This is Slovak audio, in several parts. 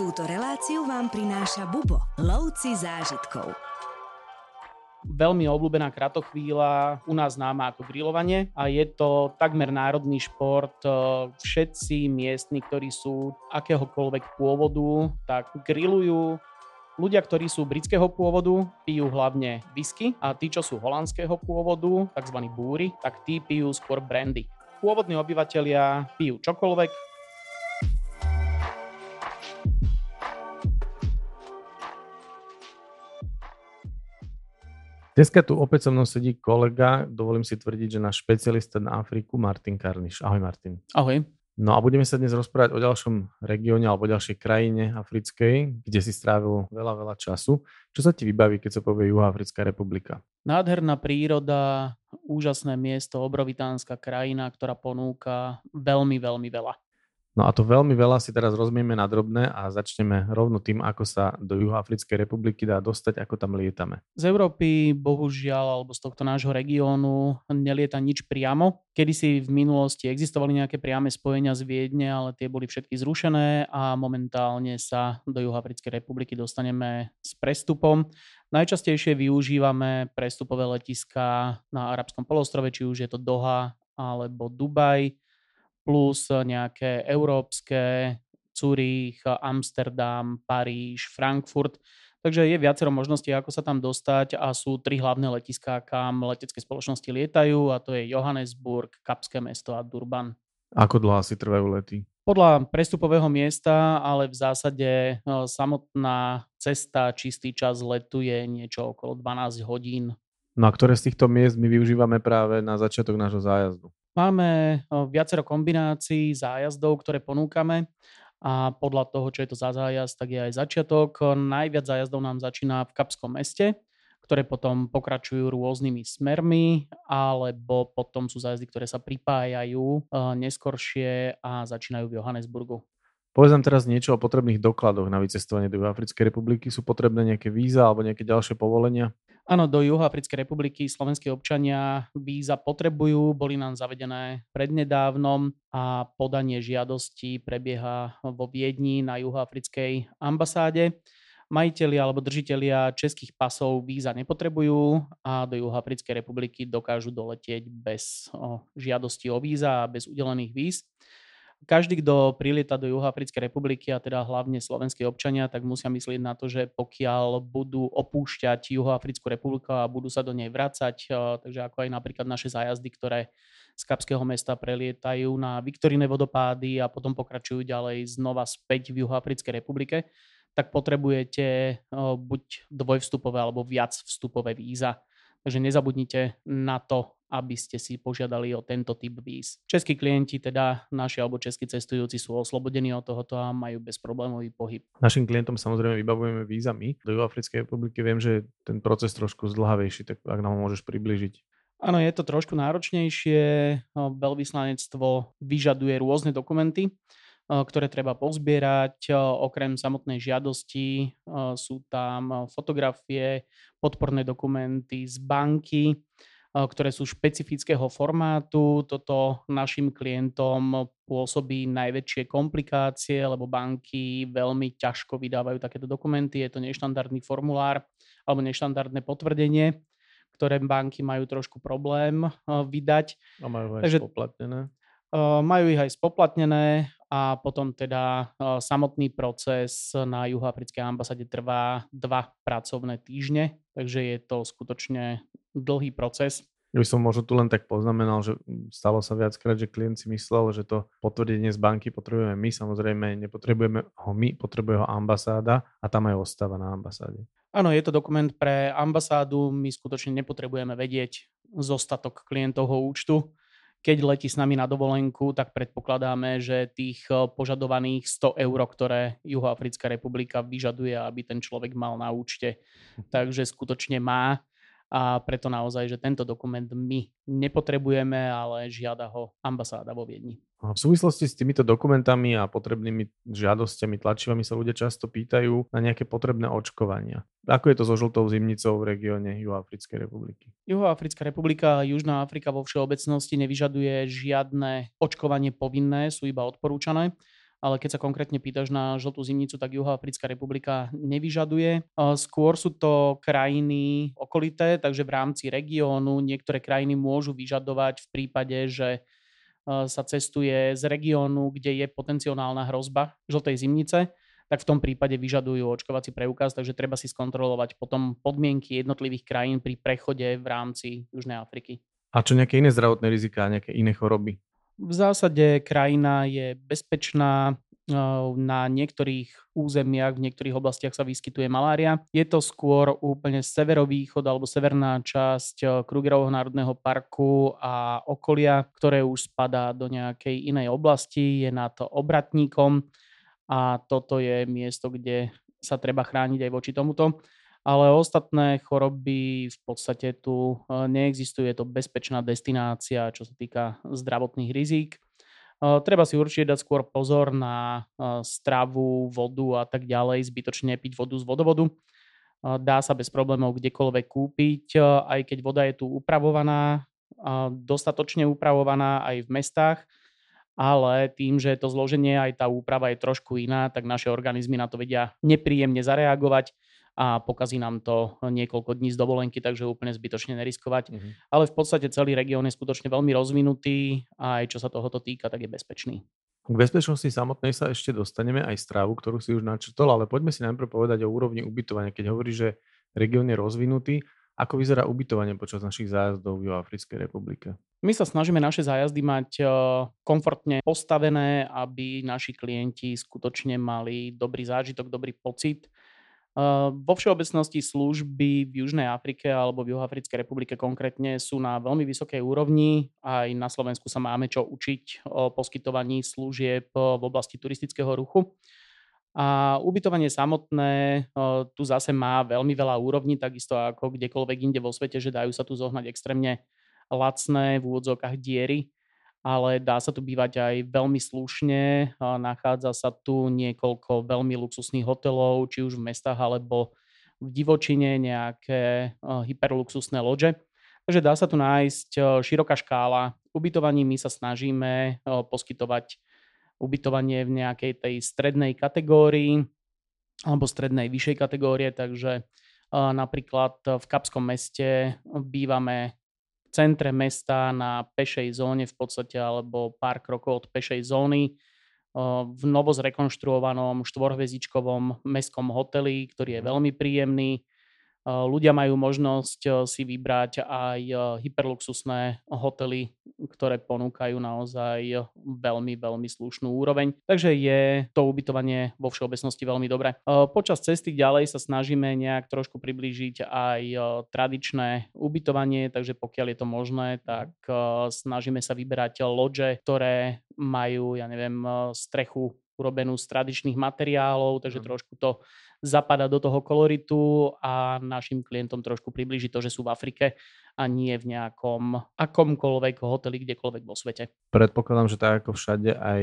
Túto reláciu vám prináša Bubo, lovci zážitkov. Veľmi obľúbená kratochvíľa, u nás známa ako grilovanie a je to takmer národný šport. Všetci miestni, ktorí sú akéhokoľvek pôvodu, tak grillujú. Ľudia, ktorí sú britského pôvodu, pijú hlavne whisky a tí, čo sú holandského pôvodu, tzv. búry, tak tí pijú skôr brandy. Pôvodní obyvateľia pijú čokoľvek, Dneska tu opäť so mnou sedí kolega, dovolím si tvrdiť, že náš špecialista na Afriku, Martin Karniš. Ahoj Martin. Ahoj. No a budeme sa dnes rozprávať o ďalšom regióne alebo ďalšej krajine africkej, kde si strávil veľa, veľa času. Čo sa ti vybaví, keď sa povie Juhoafrická republika? Nádherná príroda, úžasné miesto, obrovitánska krajina, ktorá ponúka veľmi, veľmi veľa. No a to veľmi veľa si teraz rozmieme na drobné a začneme rovno tým, ako sa do Juhoafrickej republiky dá dostať, ako tam lietame. Z Európy, bohužiaľ, alebo z tohto nášho regiónu nelieta nič priamo. Kedy si v minulosti existovali nejaké priame spojenia z Viedne, ale tie boli všetky zrušené a momentálne sa do Juhoafrickej republiky dostaneme s prestupom. Najčastejšie využívame prestupové letiska na Arabskom polostrove, či už je to Doha alebo Dubaj plus nejaké európske, Zurich, Amsterdam, Paríž, Frankfurt. Takže je viacero možností, ako sa tam dostať a sú tri hlavné letiská, kam letecké spoločnosti lietajú a to je Johannesburg, Kapské mesto a Durban. Ako dlho asi trvajú lety? Podľa prestupového miesta, ale v zásade no, samotná cesta, čistý čas letu je niečo okolo 12 hodín. No a ktoré z týchto miest my využívame práve na začiatok nášho zájazdu? Máme viacero kombinácií zájazdov, ktoré ponúkame a podľa toho, čo je to za zájazd, tak je aj začiatok. Najviac zájazdov nám začína v Kapskom meste, ktoré potom pokračujú rôznymi smermi, alebo potom sú zájazdy, ktoré sa pripájajú neskoršie a začínajú v Johannesburgu. Povedz nám teraz niečo o potrebných dokladoch na vycestovanie do Africkej republiky. Sú potrebné nejaké víza alebo nejaké ďalšie povolenia? Áno, do Juhoafrickej republiky slovenskí občania víza potrebujú, boli nám zavedené prednedávnom a podanie žiadosti prebieha vo Viedni na Juhoafrickej ambasáde. Majiteľi alebo držiteľia českých pasov víza nepotrebujú a do Juhoafrickej republiky dokážu doletieť bez žiadosti o víza a bez udelených víz každý, kto prilieta do Juhoafrickej republiky a teda hlavne slovenskí občania, tak musia myslieť na to, že pokiaľ budú opúšťať Juhoafrickú republiku a budú sa do nej vrácať, eh, takže ako aj napríklad naše zájazdy, ktoré z Kapského mesta prelietajú na Viktorine vodopády a potom pokračujú ďalej znova späť v Juhoafrickej republike, tak potrebujete eh, buď dvojvstupové alebo viac vstupové víza. Takže nezabudnite na to, aby ste si požiadali o tento typ víz. Českí klienti, teda naši alebo českí cestujúci sú oslobodení od tohoto a majú bezproblémový pohyb. Našim klientom samozrejme vybavujeme vízami. Do Juhoafrickej republiky viem, že ten proces trošku zdlhavejší, tak ak nám ho môžeš približiť. Áno, je to trošku náročnejšie. Veľvyslanectvo vyžaduje rôzne dokumenty, ktoré treba pozbierať. Okrem samotnej žiadosti sú tam fotografie, podporné dokumenty z banky, ktoré sú špecifického formátu. Toto našim klientom pôsobí najväčšie komplikácie, lebo banky veľmi ťažko vydávajú takéto dokumenty. Je to neštandardný formulár alebo neštandardné potvrdenie, ktoré banky majú trošku problém vydať. A majú aj Takže, spoplatnené. Majú ich aj spoplatnené a potom teda samotný proces na juhoafrickej ambasáde trvá dva pracovné týždne, takže je to skutočne dlhý proces. Ja by som možno tu len tak poznamenal, že stalo sa viackrát, že klient si myslel, že to potvrdenie z banky potrebujeme my, samozrejme nepotrebujeme ho my, potrebuje ho ambasáda a tam aj ostáva na ambasáde. Áno, je to dokument pre ambasádu, my skutočne nepotrebujeme vedieť zostatok klientovho účtu. Keď letí s nami na dovolenku, tak predpokladáme, že tých eh, požadovaných 100 eur, ktoré Juhoafrická republika vyžaduje, aby ten človek mal na účte, takže skutočne má a preto naozaj, že tento dokument my nepotrebujeme, ale žiada ho ambasáda vo Viedni. V súvislosti s týmito dokumentami a potrebnými žiadosťami, tlačivami sa ľudia často pýtajú na nejaké potrebné očkovania. Ako je to so žltou zimnicou v regióne Juhoafrickej republiky? Juhoafrická republika a Južná Afrika vo všeobecnosti nevyžaduje žiadne očkovanie povinné, sú iba odporúčané. ale keď sa konkrétne pýtaš na žltú zimnicu, tak Juhoafrická republika nevyžaduje. Skôr sú to krajiny okolité, takže v rámci regiónu niektoré krajiny môžu vyžadovať v prípade, že sa cestuje z regiónu, kde je potenciálna hrozba žltej zimnice, tak v tom prípade vyžadujú očkovací preukaz, takže treba si skontrolovať potom podmienky jednotlivých krajín pri prechode v rámci Južnej Afriky. A čo nejaké iné zdravotné riziká, nejaké iné choroby? V zásade krajina je bezpečná, na niektorých územiach, v niektorých oblastiach sa vyskytuje malária. Je to skôr úplne severovýchod alebo severná časť Krugerovho národného parku a okolia, ktoré už spadá do nejakej inej oblasti, je na to obratníkom a toto je miesto, kde sa treba chrániť aj voči tomuto ale ostatné choroby v podstate tu neexistuje. Je to bezpečná destinácia, čo sa týka zdravotných rizík. Treba si určite dať skôr pozor na stravu, vodu a tak ďalej, zbytočne piť vodu z vodovodu. Dá sa bez problémov kdekoľvek kúpiť, aj keď voda je tu upravovaná, dostatočne upravovaná aj v mestách, ale tým, že to zloženie aj tá úprava je trošku iná, tak naše organizmy na to vedia nepríjemne zareagovať a pokazí nám to niekoľko dní z dovolenky, takže úplne zbytočne neriskovať. Mm-hmm. Ale v podstate celý región je skutočne veľmi rozvinutý a aj čo sa tohoto týka, tak je bezpečný. K bezpečnosti samotnej sa ešte dostaneme aj strávu, ktorú si už načrtol, ale poďme si najprv povedať o úrovni ubytovania. Keď hovorí, že región je rozvinutý, ako vyzerá ubytovanie počas našich zájazdov v Africkej republike? My sa snažíme naše zájazdy mať eh, komfortne postavené, aby naši klienti skutočne mali dobrý zážitok, dobrý pocit vo všeobecnosti služby v Južnej Afrike alebo v Juhoafrickej republike konkrétne sú na veľmi vysokej úrovni. Aj na Slovensku sa máme čo učiť o poskytovaní služieb v oblasti turistického ruchu. A ubytovanie samotné tu zase má veľmi veľa úrovní, takisto ako kdekoľvek inde vo svete, že dajú sa tu zohnať extrémne lacné v úvodzovkách diery ale dá sa tu bývať aj veľmi slušne. Nachádza sa tu niekoľko veľmi luxusných hotelov, či už v mestách alebo v divočine nejaké hyperluxusné lože. Takže dá sa tu nájsť široká škála ubytovaní. My sa snažíme poskytovať ubytovanie v nejakej tej strednej kategórii alebo strednej vyššej kategórie, takže napríklad v Kapskom meste bývame centre mesta na pešej zóne v podstate, alebo pár krokov od pešej zóny v novo zrekonštruovanom štvorhvezičkovom mestskom hoteli, ktorý je mhm. veľmi príjemný. Ľudia majú možnosť si vybrať aj hyperluxusné hotely, ktoré ponúkajú naozaj veľmi, veľmi slušnú úroveň. Takže je to ubytovanie vo všeobecnosti veľmi dobré. Počas cesty ďalej sa snažíme nejak trošku priblížiť aj tradičné ubytovanie, takže pokiaľ je to možné, tak snažíme sa vyberať loďe, ktoré majú, ja neviem, strechu urobenú z tradičných materiálov, takže trošku to zapadá do toho koloritu a našim klientom trošku približí to, že sú v Afrike a nie v nejakom akomkoľvek hoteli kdekoľvek vo svete. Predpokladám, že tak ako všade aj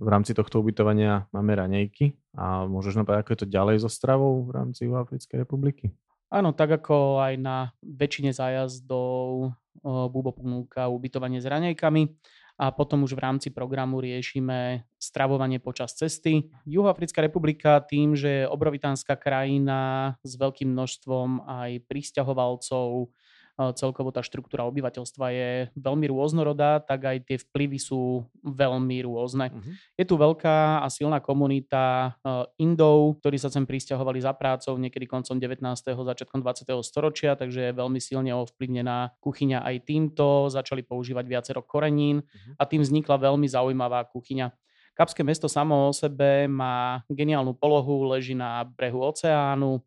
v rámci tohto ubytovania máme ranejky a môžeš nám povedať, ako je to ďalej so stravou v rámci Africkej republiky? Áno, tak ako aj na väčšine zájazdov Bubo ponúka ubytovanie s ranejkami a potom už v rámci programu riešime stravovanie počas cesty. Juhoafrická republika tým, že je obrovitánska krajina s veľkým množstvom aj pristahovalcov, celkovo tá štruktúra obyvateľstva je veľmi rôznorodá, tak aj tie vplyvy sú veľmi rôzne. Uh-huh. Je tu veľká a silná komunita Indov, ktorí sa sem pristahovali za prácou niekedy koncom 19. začiatkom 20. storočia, takže je veľmi silne ovplyvnená kuchyňa aj týmto. Začali používať viacero korenín uh-huh. a tým vznikla veľmi zaujímavá kuchyňa. Kapské mesto samo o sebe má geniálnu polohu, leží na brehu oceánu,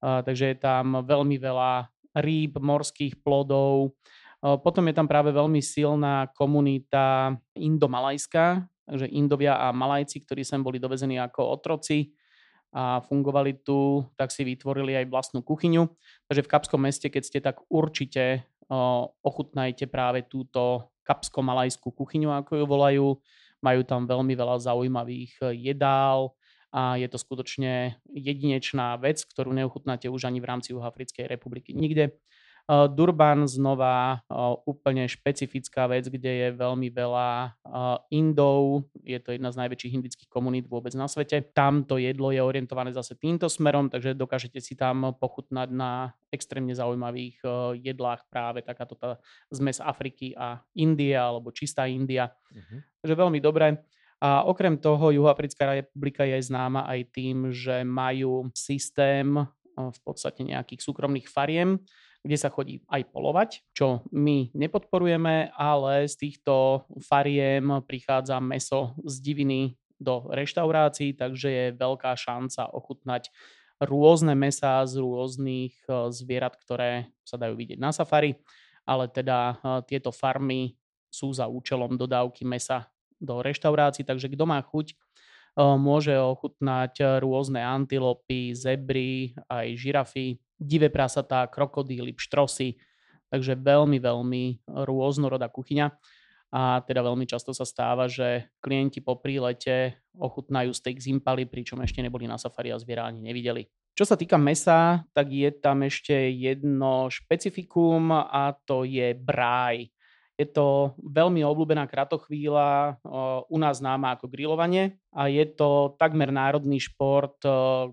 takže je tam veľmi veľa rýb, morských plodov. Potom je tam práve veľmi silná komunita indomalajská, takže Indovia a Malajci, ktorí sem boli dovezení ako otroci a fungovali tu, tak si vytvorili aj vlastnú kuchyňu. Takže v Kapskom meste, keď ste tak určite ochutnajte práve túto kapsko-malajskú kuchyňu, ako ju volajú. Majú tam veľmi veľa zaujímavých jedál, a je to skutočne jedinečná vec, ktorú neuchutnáte už ani v rámci Juhoafrickej republiky nikde. Durban znova úplne špecifická vec, kde je veľmi veľa Indov, je to jedna z najväčších indických komunít vôbec na svete. Tam to jedlo je orientované zase týmto smerom, takže dokážete si tam pochutnať na extrémne zaujímavých jedlách práve takáto tá zmes Afriky a Indie alebo čistá India. Uh-huh. Takže veľmi dobré. A okrem toho Juhoafrická republika je známa aj tým, že majú systém v podstate nejakých súkromných fariem, kde sa chodí aj polovať, čo my nepodporujeme, ale z týchto fariem prichádza meso z diviny do reštaurácií, takže je veľká šanca ochutnať rôzne mesá z rôznych zvierat, ktoré sa dajú vidieť na safari, ale teda tieto farmy sú za účelom dodávky mesa do reštaurácií, takže kto má chuť, e, môže ochutnať rôzne antilopy, zebry, aj žirafy, divé prasatá, krokodíly, pštrosy, takže veľmi, veľmi rôznorodá kuchyňa. A teda veľmi často sa stáva, že klienti po prílete ochutnajú steak z impaly, pričom ešte neboli na safari a zviera ani nevideli. Čo sa týka mesa, tak je tam ešte jedno špecifikum a to je bráj. Je to veľmi obľúbená kratochvíľa, u nás známa ako grilovanie a je to takmer národný šport.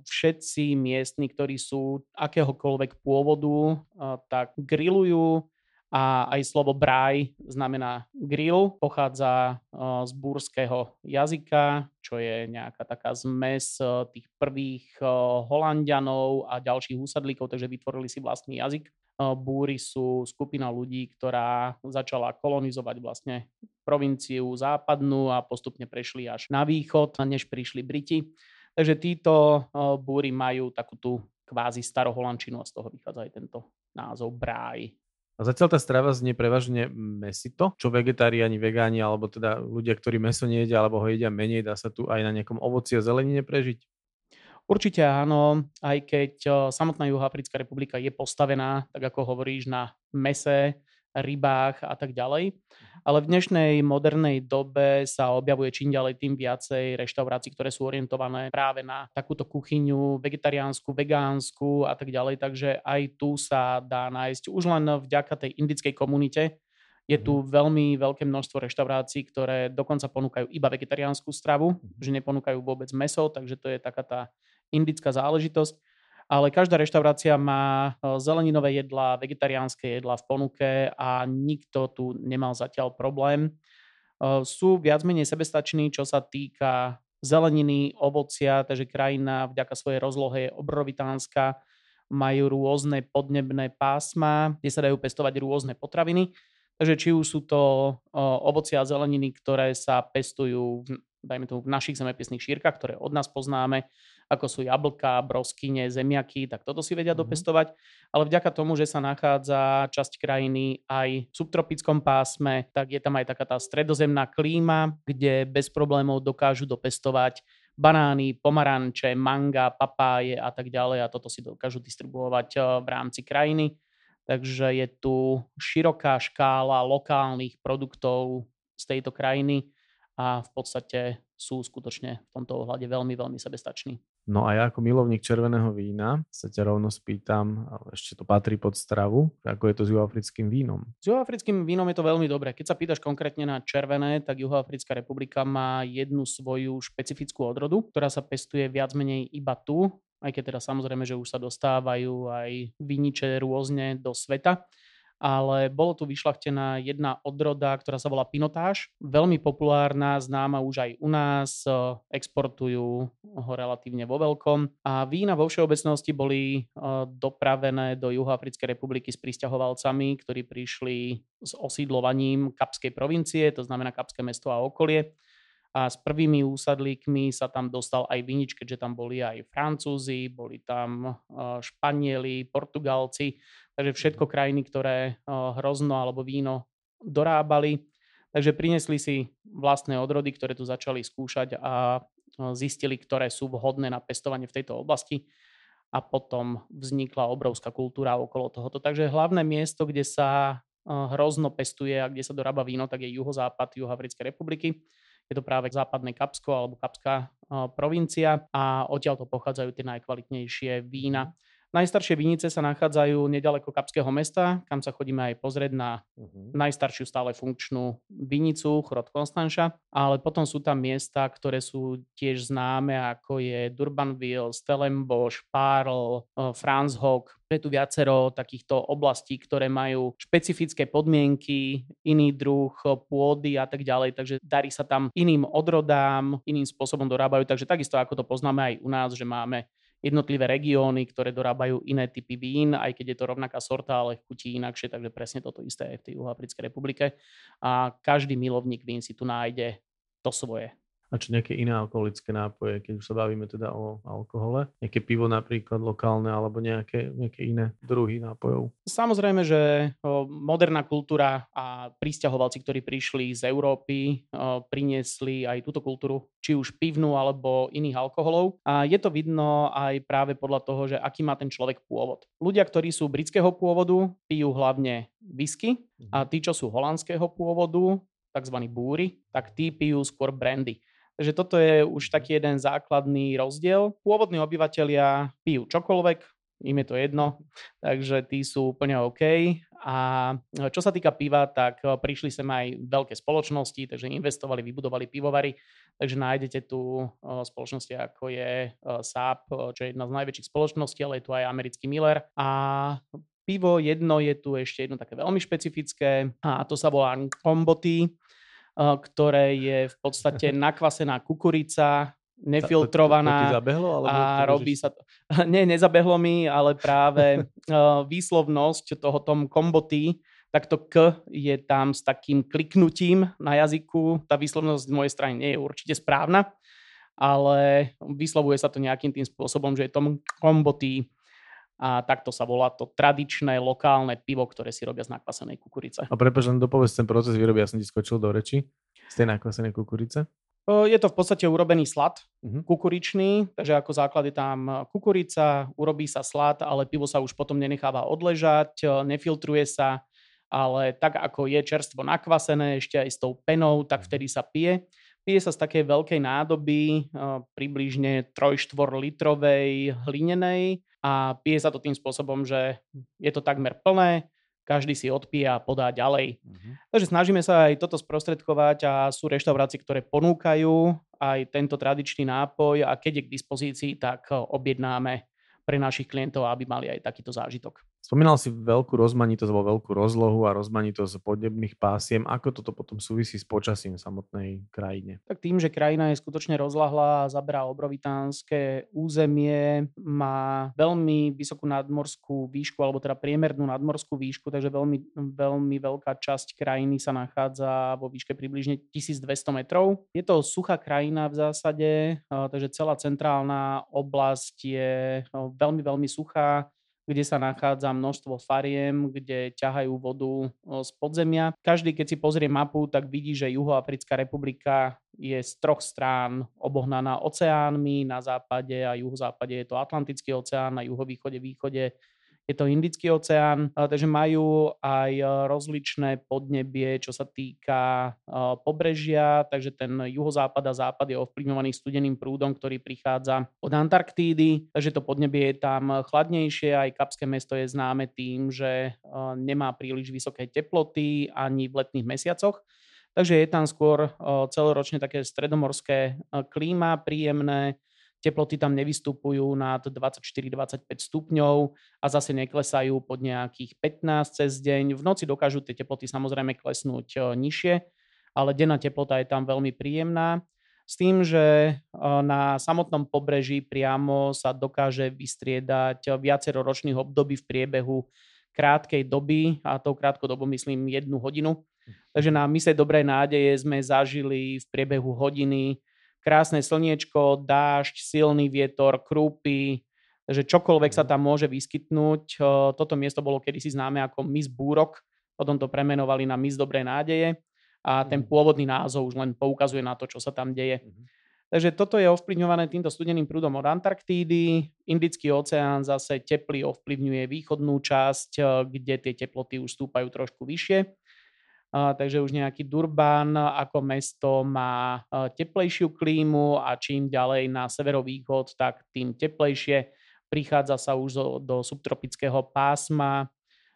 Všetci miestni, ktorí sú akéhokoľvek pôvodu, tak grillujú a aj slovo braj znamená grill, pochádza z búrského jazyka, čo je nejaká taká zmes tých prvých Holandianov a ďalších úsadlíkov, takže vytvorili si vlastný jazyk búry sú skupina ľudí, ktorá začala kolonizovať vlastne provinciu západnú a postupne prešli až na východ, než prišli Briti. Takže títo búry majú takú tú kvázi staroholančinu a z toho vychádza aj tento názov bráj. A zatiaľ tá strava znie prevažne mesito, čo vegetariáni, vegáni, alebo teda ľudia, ktorí meso nejedia, alebo ho jedia menej, dá sa tu aj na nejakom ovoci a zelenine prežiť? Určite áno, aj keď samotná Juhoafrická republika je postavená, tak ako hovoríš, na mese, rybách a tak ďalej. Ale v dnešnej modernej dobe sa objavuje čím ďalej tým viacej reštaurácií, ktoré sú orientované práve na takúto kuchyňu vegetariánsku, vegánsku a tak ďalej. Takže aj tu sa dá nájsť už len vďaka tej indickej komunite, je tu mhm. veľmi veľké množstvo reštaurácií, ktoré dokonca ponúkajú iba vegetariánsku stravu, mhm. že neponúkajú vôbec meso, takže to je taká tá indická záležitosť. Ale každá reštaurácia má e, zeleninové jedlá, vegetariánske jedlá v ponuke a nikto tu nemal zatiaľ problém. E, sú viac menej sebestační, čo sa týka zeleniny, ovocia, takže krajina vďaka svojej rozlohe je obrovitánska, majú rôzne podnebné pásma, kde sa dajú pestovať rôzne potraviny Takže či už sú to ovocia a zeleniny, ktoré sa pestujú dajme tomu, v našich zemepisných šírkach, ktoré od nás poznáme, ako sú jablka, broskyne, zemiaky, tak toto si vedia mm-hmm. dopestovať. Ale vďaka tomu, že sa nachádza časť krajiny aj v subtropickom pásme, tak je tam aj taká tá stredozemná klíma, kde bez problémov dokážu dopestovať banány, pomaranče, manga, papáje a tak ďalej a toto si dokážu distribuovať v rámci krajiny. Takže je tu široká škála lokálnych produktov z tejto krajiny a v podstate sú skutočne v tomto ohľade veľmi, veľmi sebestační. No a ja ako milovník červeného vína sa ťa rovno spýtam, ale ešte to patrí pod stravu, ako je to s juhoafrickým vínom? S juhoafrickým vínom je to veľmi dobré. Keď sa pýtaš konkrétne na červené, tak Juhoafrická republika má jednu svoju špecifickú odrodu, ktorá sa pestuje viac menej iba tu aj keď teda samozrejme, že už sa dostávajú aj viniče rôzne do sveta ale bolo tu vyšľachtená jedna odroda, ktorá sa volá Pinotáž. Veľmi populárna, známa už aj u nás, exportujú ho relatívne vo veľkom. A vína vo všeobecnosti boli dopravené do Juhoafrickej republiky s pristahovalcami, ktorí prišli s osídlovaním Kapskej provincie, to znamená Kapské mesto a okolie a s prvými úsadlíkmi sa tam dostal aj vinič, keďže tam boli aj Francúzi, boli tam Španieli, Portugalci, takže všetko krajiny, ktoré hrozno alebo víno dorábali. Takže prinesli si vlastné odrody, ktoré tu začali skúšať a zistili, ktoré sú vhodné na pestovanie v tejto oblasti a potom vznikla obrovská kultúra okolo tohoto. Takže hlavné miesto, kde sa hrozno pestuje a kde sa dorába víno, tak je juhozápad Juhoafrickej republiky je to práve západné Kapsko alebo Kapská provincia a odtiaľ to pochádzajú tie najkvalitnejšie vína. Najstaršie vinice sa nachádzajú nedaleko Kapského mesta, kam sa chodíme aj pozrieť na uh-huh. najstaršiu stále funkčnú vinicu, Chrod Konstanša, ale potom sú tam miesta, ktoré sú tiež známe, ako je Durbanville, Stellenbosch, Parl, eh, Franzhoek. Je tu viacero takýchto oblastí, ktoré majú špecifické podmienky, iný druh pôdy a tak ďalej, takže darí sa tam iným odrodám, iným spôsobom dorábajú, takže takisto ako to poznáme aj u nás, že máme jednotlivé regióny, ktoré dorábajú iné typy vín, aj keď je to rovnaká sorta, ale chutí inakšie, takže presne toto isté aj v tej Juhoafrickej republike. A každý milovník vín si tu nájde to svoje. A čo nejaké iné alkoholické nápoje, keď už sa bavíme teda o alkohole? Nejaké pivo napríklad lokálne alebo nejaké, nejaké iné druhy nápojov? Samozrejme, že moderná kultúra a pristahovalci, ktorí prišli z Európy, priniesli aj túto kultúru, či už pivnú alebo iných alkoholov. A je to vidno aj práve podľa toho, že aký má ten človek pôvod. Ľudia, ktorí sú britského pôvodu, pijú hlavne whisky a mhm. tí, čo sú holandského pôvodu, tzv. búry, tak tí pijú skôr brandy. Takže toto je už taký jeden základný rozdiel. Pôvodní obyvateľia pijú čokoľvek, im je to jedno, takže tí sú úplne OK. A čo sa týka piva, tak prišli sem aj veľké spoločnosti, takže investovali, vybudovali pivovary, takže nájdete tu spoločnosti ako je SAP, čo je jedna z najväčších spoločností, ale je tu aj americký Miller. A pivo jedno je tu ešte jedno také veľmi špecifické a to sa volá komboty ktoré je v podstate nakvasená kukurica, nefiltrovaná. To, to, to zabehlo, alebo a robí sa to. Nie, nezabehlo mi, ale práve výslovnosť toho tom komboty, tak to K je tam s takým kliknutím na jazyku. Tá výslovnosť z mojej strany nie je určite správna, ale vyslovuje sa to nejakým tým spôsobom, že je tom komboty a takto sa volá to tradičné lokálne pivo, ktoré si robia z nakvasenej kukurice. A prepáč, len dopovedz ten proces výroby, ja som ti skočil do reči, z tej nakvasenej kukurice. Je to v podstate urobený slad uh-huh. kukuričný, takže ako základ je tam kukurica, urobí sa slad, ale pivo sa už potom nenecháva odležať, nefiltruje sa, ale tak ako je čerstvo nakvasené ešte aj s tou penou, tak mhm. vtedy sa pije. Pije sa z takej veľkej nádoby, približne 3-4 litrovej hlinenej a pije sa to tým spôsobom, že je to takmer plné, každý si odpije a podá ďalej. Uh-huh. Takže snažíme sa aj toto sprostredkovať a sú reštaurácie, ktoré ponúkajú aj tento tradičný nápoj a keď je k dispozícii, tak objednáme pre našich klientov, aby mali aj takýto zážitok. Spomínal si veľkú rozmanitosť alebo veľkú rozlohu a rozmanitosť podnebných pásiem. Ako toto potom súvisí s počasím v samotnej krajine? Tak tým, že krajina je skutočne rozlahlá zaberá obrovitánske územie, má veľmi vysokú nadmorskú výšku, alebo teda priemernú nadmorskú výšku, takže veľmi, veľmi veľká časť krajiny sa nachádza vo výške približne 1200 metrov. Je to suchá krajina v zásade, takže celá centrálna oblasť je veľmi, veľmi suchá kde sa nachádza množstvo fariem, kde ťahajú vodu z podzemia. Každý, keď si pozrie mapu, tak vidí, že Juhoafrická republika je z troch strán obohnaná oceánmi, na západe a juhozápade je to Atlantický oceán, na juhovýchode, východe je to Indický oceán, takže majú aj e, rozličné podnebie, čo sa týka e, pobrežia, takže ten juhozápad a západ je ovplyvňovaný studeným prúdom, ktorý prichádza od Antarktídy, takže to podnebie je tam chladnejšie, aj Kapské mesto je známe tým, že e, nemá príliš vysoké teploty ani v letných mesiacoch. Takže je tam skôr celoročne také stredomorské klíma, príjemné, teploty tam nevystupujú nad 24-25 stupňov a zase neklesajú pod nejakých 15 cez deň. V noci dokážu tie teploty samozrejme klesnúť e, nižšie, ale denná teplota je tam veľmi príjemná. S tým, že e, na samotnom pobreží priamo sa dokáže vystriedať viacero ročných období v priebehu krátkej doby, a tou krátkou dobou myslím jednu hodinu. Takže na mise Dobrej nádeje sme zažili v priebehu hodiny krásne slniečko, dážď, silný vietor, krúpy, že čokoľvek sa mhm. tam môže vyskytnúť. Toto miesto bolo kedysi známe ako Mis Búrok, potom to premenovali na Mis Dobrej nádeje a ten mhm. pôvodný názov už len poukazuje na to, čo sa tam deje. Mm-hmm. Takže toto je ovplyvňované týmto studeným prúdom od Antarktídy. Indický oceán zase teplý ovplyvňuje východnú časť, kde tie teploty už stúpajú trošku vyššie takže už nejaký Durban ako mesto má teplejšiu klímu a čím ďalej na severovýchod, tak tým teplejšie. prichádza sa už do, subtropického pásma,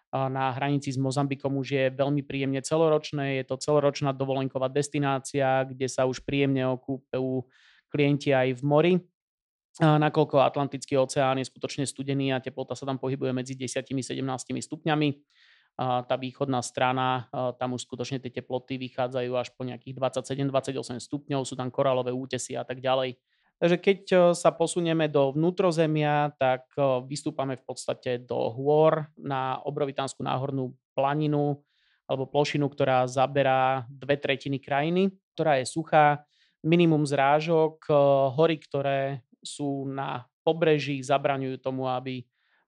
na hranici s Mozambikom už je veľmi príjemne celoročné. Je to celoročná dovolenková destinácia, kde sa už príjemne okúpajú klienti aj v mori. Nakoľko Atlantický oceán je skutočne studený a teplota sa tam pohybuje medzi 10-17 stupňami. Tá východná strana, tam už skutočne tie teploty vychádzajú až po nejakých 27-28 stupňov, sú tam korálové útesy a tak ďalej. Takže keď sa posunieme do vnútrozemia, tak vystúpame v podstate do hôr na obrovitánsku náhornú planinu alebo plošinu, ktorá zaberá dve tretiny krajiny, ktorá je suchá, minimum zrážok, hory, ktoré sú na pobreží, zabraňujú tomu, aby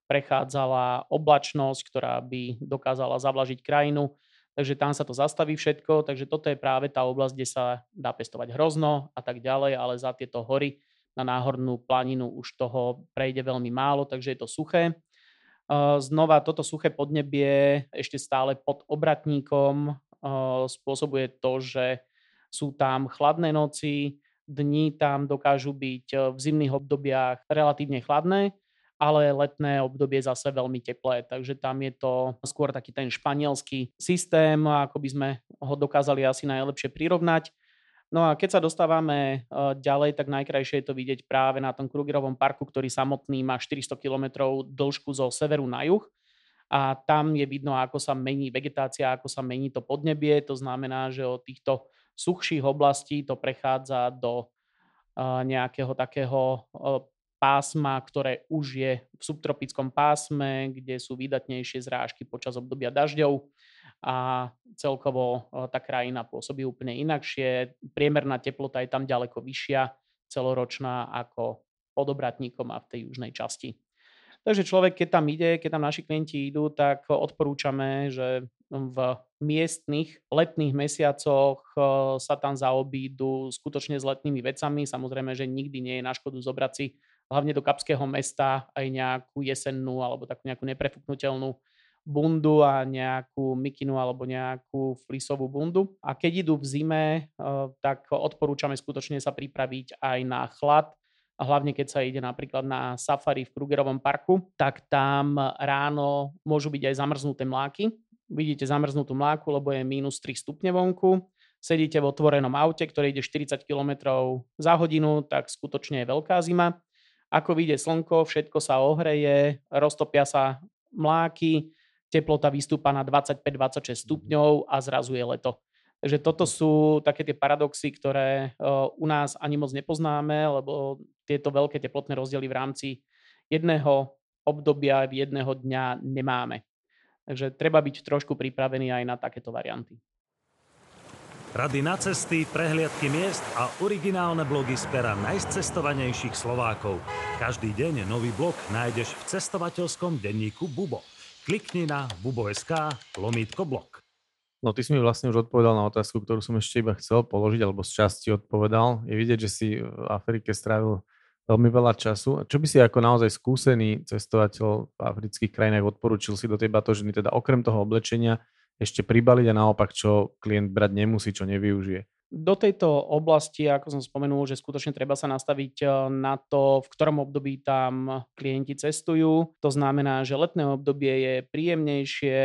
prechádzala oblačnosť, ktorá by dokázala zavlažiť krajinu. Takže tam sa to zastaví všetko, takže toto je práve tá oblasť, kde sa dá pestovať hrozno a tak ďalej, ale za tieto hory na náhornú planinu už toho prejde veľmi málo, takže je to suché. Znova toto suché podnebie ešte stále pod obratníkom. Spôsobuje to, že sú tam chladné noci, dni tam dokážu byť v zimných obdobiach relatívne chladné, ale letné obdobie zase veľmi teplé, takže tam je to skôr taký ten španielský systém, ako by sme ho dokázali asi najlepšie prirovnať. No a keď sa dostávame ďalej, tak najkrajšie je to vidieť práve na tom Krugerovom parku, ktorý samotný má 400 km dĺžku zo severu na juh. A tam je vidno, ako sa mení vegetácia, ako sa mení to podnebie. To znamená, že od týchto suchších oblastí to prechádza do nejakého takého pásma, ktoré už je v subtropickom pásme, kde sú výdatnejšie zrážky počas obdobia dažďov a celkovo tá krajina pôsobí úplne inakšie. Priemerná teplota je tam ďaleko vyššia celoročná ako pod obratníkom a v tej južnej časti. Takže človek, keď tam ide, keď tam naši klienti idú, tak odporúčame, že v miestnych letných mesiacoch sa tam zaobídu skutočne s letnými vecami. Samozrejme, že nikdy nie je na škodu zobrať si hlavne do Kapského mesta aj nejakú jesennú alebo takú nejakú neprefuknutelnú bundu a nejakú mikinu alebo nejakú flisovú bundu. A keď idú v zime, eh, tak odporúčame skutočne sa pripraviť aj na chlad, a hlavne keď sa ide napríklad na safari v Krugerovom parku, tak tam ráno môžu byť aj zamrznuté mláky. Vidíte zamrznutú mláku, lebo je minus 3 stupne vonku. Sedíte v otvorenom aute, ktoré ide 40 km za hodinu, tak skutočne je veľká zima. Ako vyjde slnko, všetko sa ohreje, roztopia sa mláky, teplota vystúpa na 25-26 mhm. stupňov a zrazu je leto. Takže toto mhm. sú také tie paradoxy, ktoré u nás ani moc nepoznáme, lebo tieto veľké teplotné rozdiely v rámci jedného obdobia, jedného dňa nemáme. Takže treba byť trošku pripravený aj na takéto varianty. Rady na cesty, prehliadky miest a originálne blogy z pera najcestovanejších Slovákov. Každý deň nový blog nájdeš v cestovateľskom denníku Bubo. Klikni na bubo.sk lomítko blog. No ty si mi vlastne už odpovedal na otázku, ktorú som ešte iba chcel položiť, alebo z časti odpovedal. Je vidieť, že si v Afrike strávil veľmi veľa času. Čo by si ako naozaj skúsený cestovateľ v afrických krajinách odporúčil si do tej batožiny, teda okrem toho oblečenia, ešte pribaliť a naopak, čo klient brať nemusí, čo nevyužije. Do tejto oblasti, ako som spomenul, že skutočne treba sa nastaviť eh, na to, v ktorom období tam klienti cestujú. To znamená, že letné obdobie je príjemnejšie,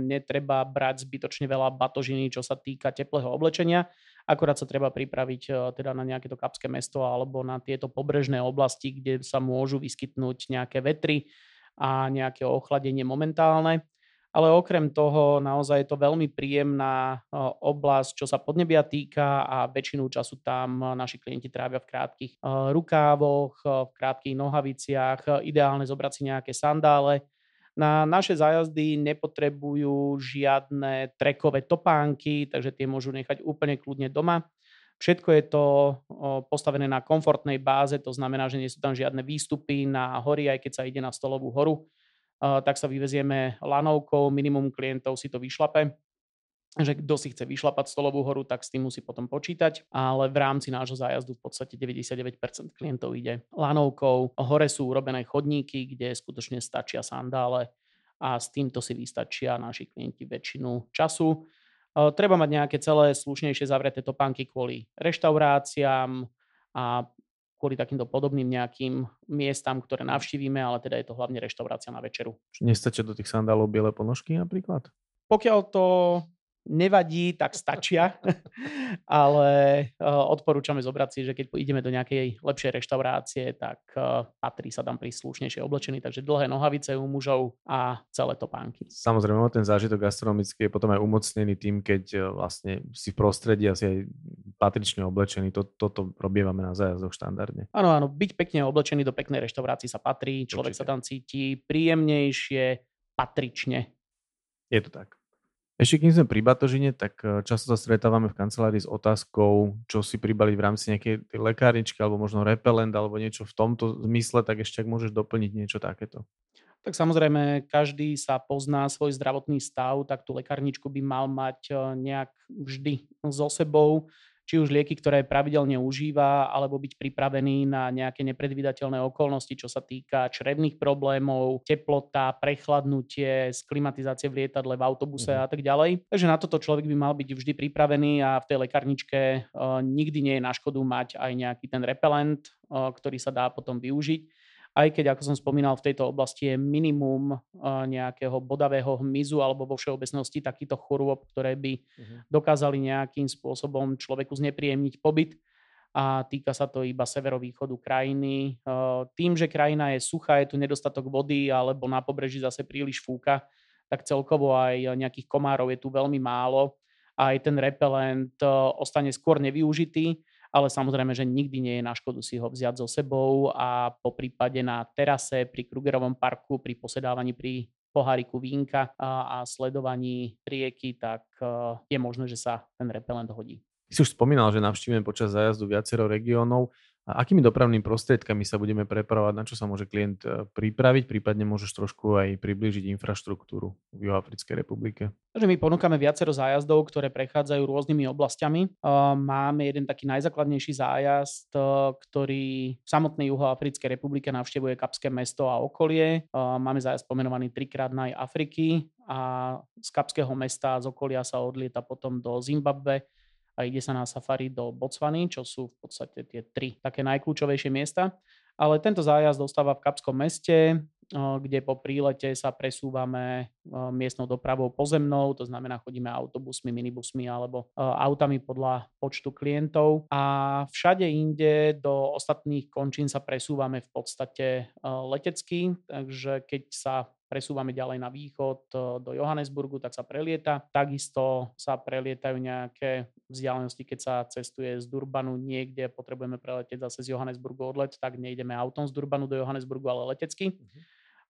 netreba brať zbytočne veľa batožiny, čo sa týka teplého oblečenia. Akorát sa treba pripraviť eh, teda na nejaké to kapské mesto alebo na tieto pobrežné oblasti, kde sa môžu vyskytnúť nejaké vetry a nejaké ochladenie momentálne ale okrem toho naozaj je to veľmi príjemná oblasť, čo sa podnebia týka a väčšinu času tam naši klienti trávia v krátkých rukávoch, v krátkých nohaviciach, ideálne zobrať si nejaké sandále. Na naše zájazdy nepotrebujú žiadne trekové topánky, takže tie môžu nechať úplne kľudne doma. Všetko je to postavené na komfortnej báze, to znamená, že nie sú tam žiadne výstupy na hory, aj keď sa ide na stolovú horu tak sa vyvezieme lanovkou, minimum klientov si to vyšlape že kto si chce vyšlapať stolovú horu, tak s tým musí potom počítať, ale v rámci nášho zájazdu v podstate 99% klientov ide lanovkou. Hore sú urobené chodníky, kde skutočne stačia sandále a s týmto si vystačia naši klienti väčšinu času. Treba mať nejaké celé slušnejšie zavreté topánky kvôli reštauráciám a kvôli takýmto podobným nejakým miestam, ktoré navštívime, ale teda je to hlavne reštaurácia na večeru. Nestačia do tých sandálov biele ponožky napríklad? Pokiaľ to nevadí, tak stačia. Ale uh, odporúčame zobrať si, že keď ideme do nejakej lepšej reštaurácie, tak uh, patrí sa tam príslušnejšie oblečený, takže dlhé nohavice u mužov a celé topánky. Samozrejme, ten zážitok gastronomický je potom aj umocnený tým, keď uh, vlastne si v prostredí asi aj patrične oblečený. To, toto robievame na zájazdoch štandardne. Áno, áno, byť pekne oblečený do peknej reštaurácii sa patrí, človek Určite. sa tam cíti príjemnejšie, patrične. Je to tak. Ešte kým sme pri batožine, tak e, často sa stretávame v kancelárii s otázkou, čo si pribaliť v rámci nejakej lekárničky alebo možno repelent alebo niečo v tomto zmysle, tak ešte ak môžeš doplniť niečo takéto. Tak samozrejme, každý sa pozná svoj zdravotný stav, tak tú lekárničku by mal mať e, nejak vždy so sebou či už lieky, ktoré pravidelne užíva, alebo byť pripravený na nejaké nepredvídateľné okolnosti, čo sa týka črevných problémov, teplota, prechladnutie, z klimatizácie v lietadle, v autobuse mm. a tak ďalej. Takže na toto človek by mal byť vždy pripravený a v tej lekárničke uh, nikdy nie je na škodu mať aj nejaký ten repelent, uh, ktorý sa dá potom využiť aj keď, ako som spomínal, v tejto oblasti je minimum nejakého bodavého hmyzu alebo vo všeobecnosti takýchto chorôb, ktoré by uh-huh. dokázali nejakým spôsobom človeku znepríjemniť pobyt a týka sa to iba severovýchodu krajiny. Tým, že krajina je suchá, je tu nedostatok vody alebo na pobreží zase príliš fúka, tak celkovo aj nejakých komárov je tu veľmi málo aj ten repelent ostane skôr nevyužitý ale samozrejme, že nikdy nie je na škodu si ho vziať so sebou a po prípade na terase, pri Krugerovom parku, pri posedávaní pri poháriku vínka a, a sledovaní rieky, tak uh, je možné, že sa ten repelent hodí. Ty si už spomínal, že navštívime počas zájazdu viacero regiónov. A akými dopravnými prostriedkami sa budeme prepravovať, na čo sa môže klient e, pripraviť, prípadne môžeš trošku aj priblížiť infraštruktúru v Juhoafrickej republike? Takže my ponúkame viacero zájazdov, ktoré prechádzajú rôznymi oblastiami. E, máme jeden taký najzákladnejší zájazd, e, ktorý v samotnej Juhoafrickej republike navštevuje Kapské mesto a okolie. Máme zájazd pomenovaný trikrát na Afriky a z Kapského mesta z okolia sa odlieta potom do Zimbabwe a ide sa na safari do Botswany, čo sú v podstate tie tri také najkľúčovejšie miesta. Ale tento zájazd dostáva v Kapskom meste, kde po prílete sa presúvame miestnou dopravou pozemnou, to znamená chodíme autobusmi, minibusmi alebo autami podľa počtu klientov a všade inde do ostatných končín sa presúvame v podstate letecky, takže keď sa presúvame ďalej na východ e, do Johannesburgu, tak sa prelieta. Takisto sa prelietajú nejaké vzdialenosti, keď sa cestuje z Durbanu niekde, potrebujeme preletieť zase z Johannesburgu odlet, tak nejdeme autom z Durbanu do Johannesburgu, ale letecky. Uh-huh.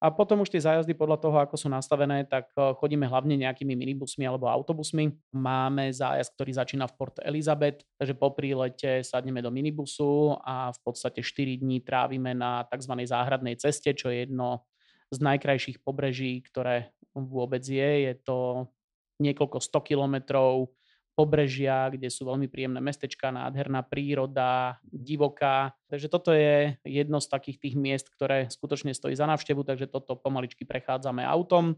A potom už tie zájazdy podľa toho, ako sú nastavené, tak e, chodíme hlavne nejakými minibusmi alebo autobusmi. Máme zájazd, ktorý začína v Port Elizabeth, takže po prílete sadneme do minibusu a v podstate 4 dní trávime na tzv. záhradnej ceste, čo je jedno z najkrajších pobreží, ktoré vôbec je. Je to niekoľko 100 kilometrov pobrežia, kde sú veľmi príjemné mestečka, nádherná príroda, divoká. Takže toto je jedno z takých tých miest, ktoré skutočne stojí za návštevu, takže toto pomaličky prechádzame autom.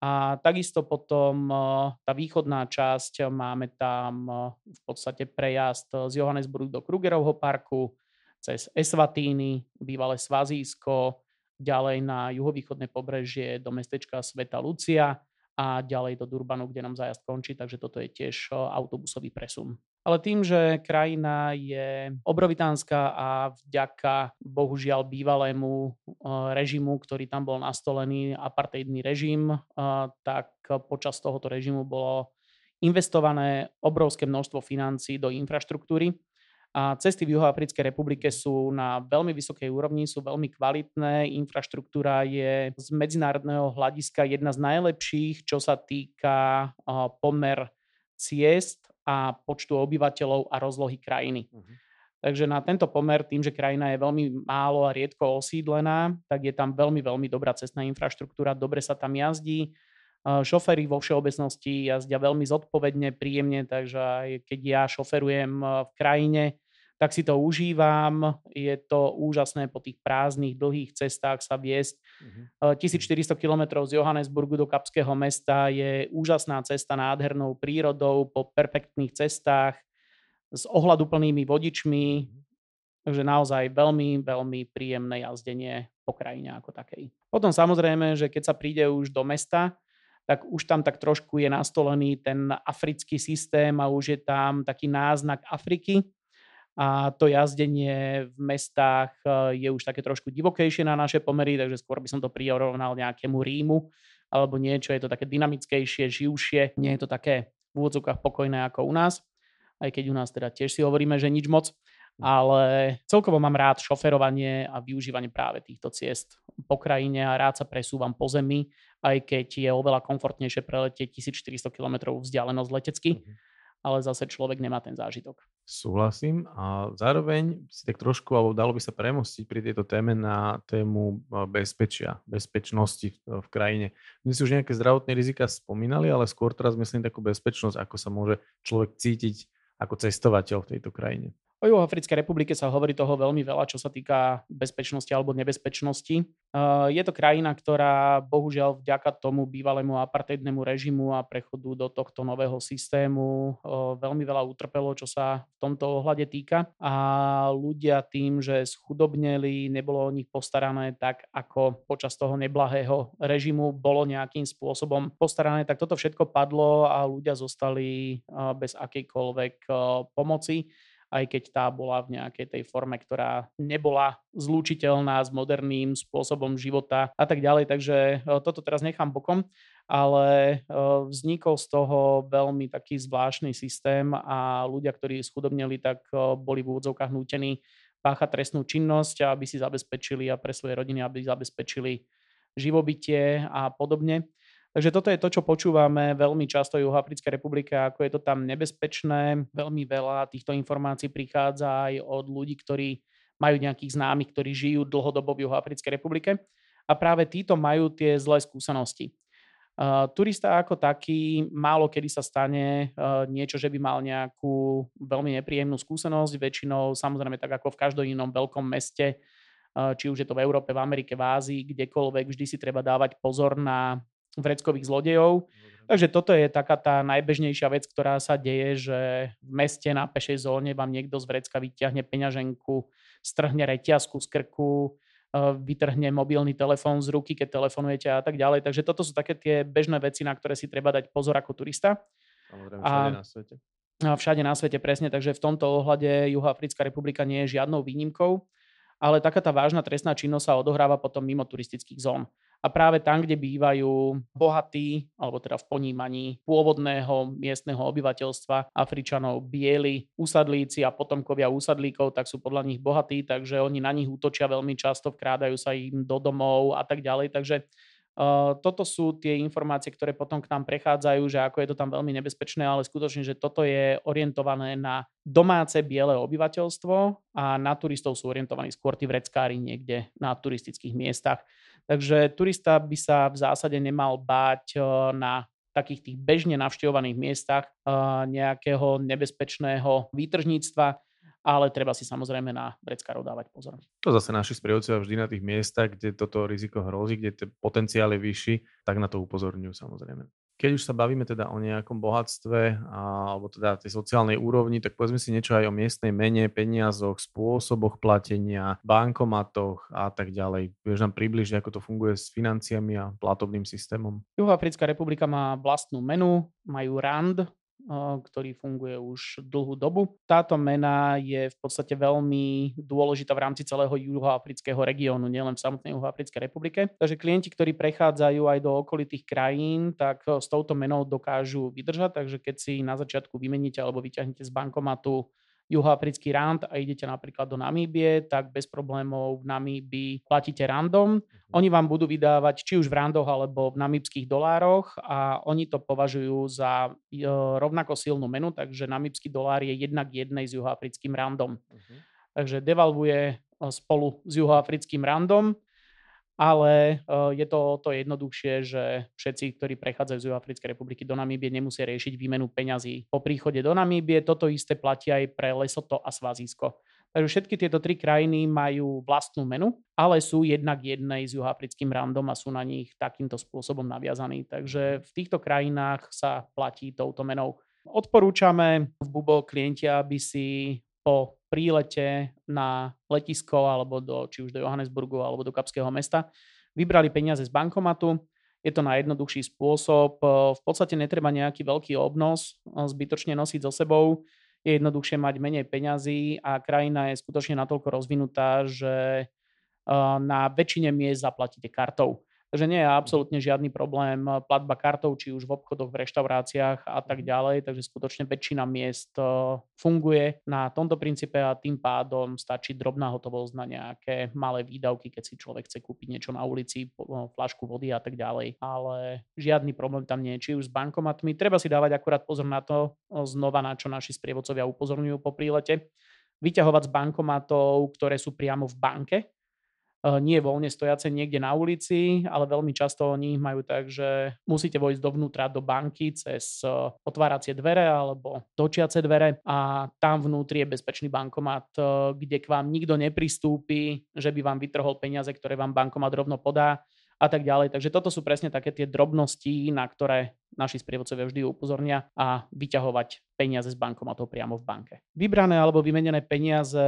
A takisto potom eh, tá východná časť, máme tam eh, v podstate prejazd z Johannesburgu do Krugerovho parku, cez Esvatíny, bývalé Svazísko, ďalej na juhovýchodné pobrežie do mestečka Sveta Lucia a ďalej do Durbanu, kde nám zájazd končí, takže toto je tiež autobusový presun. Ale tým, že krajina je obrovitánska a vďaka bohužiaľ bývalému režimu, ktorý tam bol nastolený, apartheidný režim, tak počas tohoto režimu bolo investované obrovské množstvo financí do infraštruktúry a cesty v Juhoafrickej republike sú na veľmi vysokej úrovni, sú veľmi kvalitné, infraštruktúra je z medzinárodného hľadiska jedna z najlepších, čo sa týka pomer ciest a počtu obyvateľov a rozlohy krajiny. Uh-huh. Takže na tento pomer, tým, že krajina je veľmi málo a riedko osídlená, tak je tam veľmi, veľmi dobrá cestná infraštruktúra, dobre sa tam jazdí. Šoféry vo všeobecnosti jazdia veľmi zodpovedne, príjemne, takže aj keď ja šoferujem v krajine, tak si to užívam. Je to úžasné po tých prázdnych, dlhých cestách sa viesť. Uh-huh. Mhm. 1400 km z Johannesburgu do Kapského mesta je úžasná cesta nádhernou prírodou po perfektných cestách s ohľaduplnými vodičmi. Uh-huh. Takže naozaj veľmi, veľmi príjemné jazdenie po krajine ako takej. Potom samozrejme, že keď sa príde už do mesta, tak už tam tak trošku je nastolený ten africký systém a už je tam taký náznak Afriky. A to jazdenie v mestách e, je už také trošku divokejšie na naše pomery, takže skôr by som to prirovnal nejakému Rímu alebo niečo, je to také dynamickejšie, živšie, nie je to také v úvodzovkách pokojné ako u nás, aj keď u nás teda tiež si hovoríme, že nič moc. Ale celkovo mám rád šoferovanie a využívanie práve týchto ciest po krajine a rád sa presúvam po zemi, aj keď je oveľa komfortnejšie preletieť 1400 km vzdialenosť letecky, mm-hmm. Ale zase človek nemá ten zážitok. Súhlasím a zároveň si tak trošku, alebo dalo by sa premostiť pri tejto téme na tému e, bezpečia, bezpečnosti v, krajine. My si už nejaké zdravotné rizika spomínali, ale skôr teraz myslím takú bezpečnosť, ako sa môže človek cítiť ako cestovateľ v tejto krajine. O Juhoafrickej republike sa hovorí toho veľmi veľa, čo sa týka bezpečnosti alebo nebezpečnosti. Je to krajina, ktorá bohužiaľ vďaka tomu bývalému apartheidnému režimu a prechodu do tohto nového systému veľmi veľa utrpelo, čo sa v tomto ohľade týka. A ľudia tým, že schudobneli, nebolo o nich postarané tak, ako počas toho neblahého režimu bolo nejakým spôsobom postarané, tak toto všetko padlo a ľudia zostali bez akejkoľvek pomoci aj keď tá bola v nejakej tej forme, ktorá nebola zlúčiteľná s moderným spôsobom života a tak ďalej. Takže e, toto teraz nechám bokom, ale e, vznikol z toho veľmi taký zvláštny systém a ľudia, ktorí schudobnili, tak e, boli v úvodzovkách nútení páchať trestnú činnosť, aby si zabezpečili a pre svoje rodiny, aby zabezpečili živobytie a podobne. Takže toto je to, čo počúvame veľmi často v Juhoafrickej republike, ako je to tam nebezpečné. Veľmi veľa týchto informácií prichádza aj od ľudí, ktorí majú nejakých známych, ktorí žijú dlhodobo v Juhoafrickej republike. A práve títo majú tie zlé skúsenosti. Uh, turista ako taký, málo kedy sa stane uh, niečo, že by mal nejakú veľmi nepríjemnú skúsenosť. Väčšinou, samozrejme, tak ako v každom inom veľkom meste, či už je to v Európe, v Amerike, v Ázii, kdekoľvek, vždy si treba dávať pozor na vreckových zlodejov. Takže toto je taká tá najbežnejšia vec, ktorá sa deje, že v meste na pešej zóne vám niekto z vrecka vyťahne peňaženku, strhne reťazku z krku, e, vytrhne mobilný telefón z ruky, keď telefonujete a tak ďalej. Takže toto sú také tie bežné veci, na ktoré si treba dať pozor ako turista. Samozrejme, všade a, na svete. A všade na svete, presne. Takže v tomto ohľade Juhoafrická republika nie je žiadnou výnimkou ale taká tá vážna trestná činnosť sa odohráva potom mimo turistických zón. A práve tam, kde bývajú bohatí, alebo teda v ponímaní pôvodného miestneho obyvateľstva, Afričanov, bieli, usadlíci a potomkovia úsadlíkov, tak sú podľa nich bohatí, takže oni na nich útočia veľmi často, vkrádajú sa im do domov a tak ďalej. Takže Uh, toto sú tie informácie, ktoré potom k nám prechádzajú, že ako je to tam veľmi nebezpečné, ale skutočne, že toto je orientované na domáce biele obyvateľstvo a na turistov sú orientovaní skôr tí vreckári niekde na turistických miestach. Takže turista by sa v zásade nemal báť uh, na takých tých bežne navštevovaných miestach uh, nejakého nebezpečného výtržníctva, ale treba si samozrejme na vreckárov dávať pozor. To zase naši sprievodcovia vždy na tých miestach, kde toto riziko hrozí, kde ten potenciál je vyšší, tak na to upozorňujú samozrejme. Keď už sa bavíme teda o nejakom bohatstve alebo teda tej sociálnej úrovni, tak povedzme si niečo aj o miestnej mene, peniazoch, spôsoboch platenia, bankomatoch a tak ďalej. Vieš nám približiť, ako to funguje s financiami a platobným systémom? Juhoafrická republika má vlastnú menu, majú RAND, ktorý funguje už dlhú dobu. Táto mena je v podstate veľmi dôležitá v rámci celého juhoafrického regiónu, nielen v samotnej Juhoafrickej republike. Takže klienti, ktorí prechádzajú aj do okolitých krajín, tak s touto menou dokážu vydržať. Takže keď si na začiatku vymeníte alebo vyťahnete z bankomatu juhoafrický rand a idete napríklad do Namíbie, tak bez problémov v Namíbii platíte random. Mhm. Oni vám budú vydávať či už v randoch alebo v namíbských dolároch a oni to považujú za e, rovnako silnú menu, takže namíbský dolár je jednak jednej s juhoafrickým random. Uh-huh. Takže devalvuje e, spolu s juhoafrickým random ale uh, je to o to jednoduchšie, že všetci, ktorí prechádzajú z Juhoafrickej republiky do Namíbie, nemusia riešiť výmenu peňazí po príchode do Namíbie. Toto isté platí aj pre Lesoto a Svazísko. Takže všetky tieto tri krajiny majú vlastnú menu, ale sú jednak jednej s juhoafrickým random a sú na nich takýmto spôsobom naviazaní. Takže v týchto krajinách sa platí touto menou. Odporúčame v Bubo klienti, aby si po prílete na letisko alebo do, či už do Johannesburgu alebo do Kapského mesta, vybrali peniaze z bankomatu, je to najjednoduchší spôsob. V podstate netreba nejaký veľký obnos zbytočne nosiť so sebou. Je jednoduchšie mať menej peňazí a krajina je skutočne natoľko rozvinutá, že na väčšine miest zaplatíte kartou. Takže nie je absolútne žiadny problém eh, platba kartou, či už v obchodoch, v reštauráciách a tak mhm. ďalej. Takže skutočne väčšina miest eh, funguje na tomto princípe a tým pádom stačí drobná hotovosť na nejaké malé výdavky, keď si človek chce kúpiť niečo na ulici, eh, flašku vody a tak ďalej. Ale žiadny problém tam nie je, či už s bankomatmi. Treba si dávať akurát pozor na to, znova na čo naši sprievodcovia upozorňujú po prílete, vyťahovať z bankomatov, ktoré sú priamo v banke, nie voľne stojace niekde na ulici, ale veľmi často oni majú tak, že musíte vojsť dovnútra do banky cez eh, otváracie dvere alebo točiace dvere a tam vnútri je bezpečný bankomat, eh, kde k vám nikto nepristúpi, že by vám vytrhol peniaze, ktoré vám bankomat rovno podá a tak ďalej. Takže toto sú presne také tie drobnosti, na ktoré naši sprievodcovia vždy upozornia a vyťahovať peniaze z bankomatov priamo v banke. Vybrané alebo vymenené peniaze,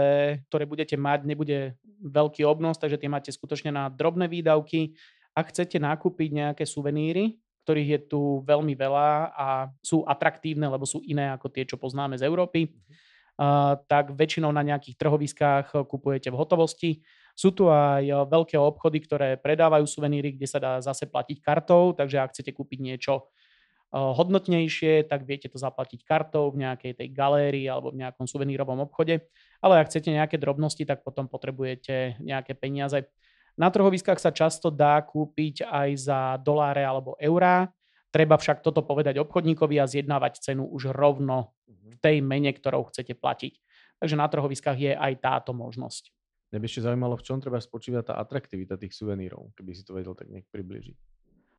ktoré budete mať, nebude veľký obnos, takže tie máte skutočne na drobné výdavky. Ak chcete nakúpiť nejaké suveníry, ktorých je tu veľmi veľa a sú atraktívne, lebo sú iné ako tie, čo poznáme z Európy, uh, tak väčšinou na nejakých trhoviskách kupujete v hotovosti sú tu aj eh, veľké obchody, ktoré predávajú suveníry, kde sa dá zase platiť kartou, takže ak chcete kúpiť niečo eh, hodnotnejšie, tak viete to zaplatiť kartou v nejakej tej galérii alebo v nejakom suvenírovom obchode. Ale ak chcete nejaké drobnosti, tak potom potrebujete nejaké peniaze. Na trhoviskách sa často dá kúpiť aj za doláre alebo eurá. Treba však toto povedať obchodníkovi a zjednávať cenu už rovno v mhm. tej mene, ktorou chcete platiť. Takže na trhoviskách je aj táto možnosť. Mňa by ešte zaujímalo, v čom treba spočívať tá atraktivita tých suvenírov, keby si to vedel tak nejak približiť.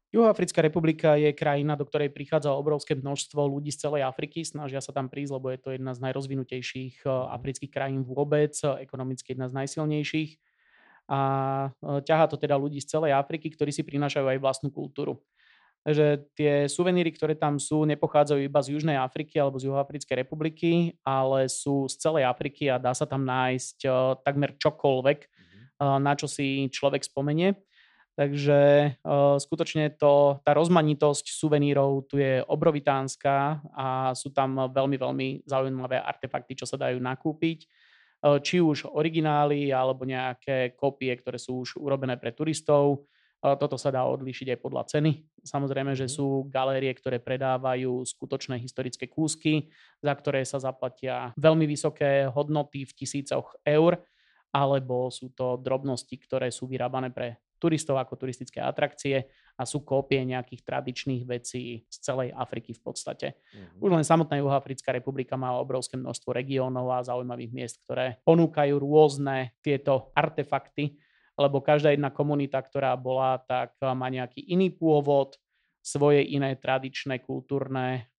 Juhoafrická republika je krajina, do ktorej prichádza obrovské množstvo ľudí z celej Afriky. Snažia sa tam prísť, lebo je to jedna z najrozvinutejších eh, mhm. afrických krajín vôbec, ekonomicky jedna z najsilnejších. A eh, ťahá to teda ľudí z celej Afriky, ktorí si prinášajú aj vlastnú kultúru že tie suveníry, ktoré tam sú, nepochádzajú iba z Južnej Afriky alebo z Juhoafrickej republiky, ale sú z celej Afriky a dá sa tam nájsť uh, takmer čokoľvek, uh, na čo si človek spomenie. Takže uh, skutočne to, tá rozmanitosť suvenírov tu je obrovitánska a sú tam veľmi, veľmi zaujímavé artefakty, čo sa dajú nakúpiť. Uh, či už originály alebo nejaké kopie, ktoré sú už urobené pre turistov toto sa dá odlíšiť aj podľa ceny. Samozrejme, že mhm. sú galérie, ktoré predávajú skutočné historické kúsky, za ktoré sa zaplatia veľmi vysoké hodnoty v tisícoch eur, alebo sú to drobnosti, ktoré sú vyrábané pre turistov ako turistické atrakcie a sú kópie nejakých tradičných vecí z celej Afriky v podstate. Uh-huh. Už len samotná Juhoafrická republika má obrovské množstvo regiónov a zaujímavých miest, ktoré ponúkajú rôzne tieto artefakty, lebo každá jedna komunita, ktorá bola, tak má nejaký iný pôvod, svoje iné tradičné, kultúrne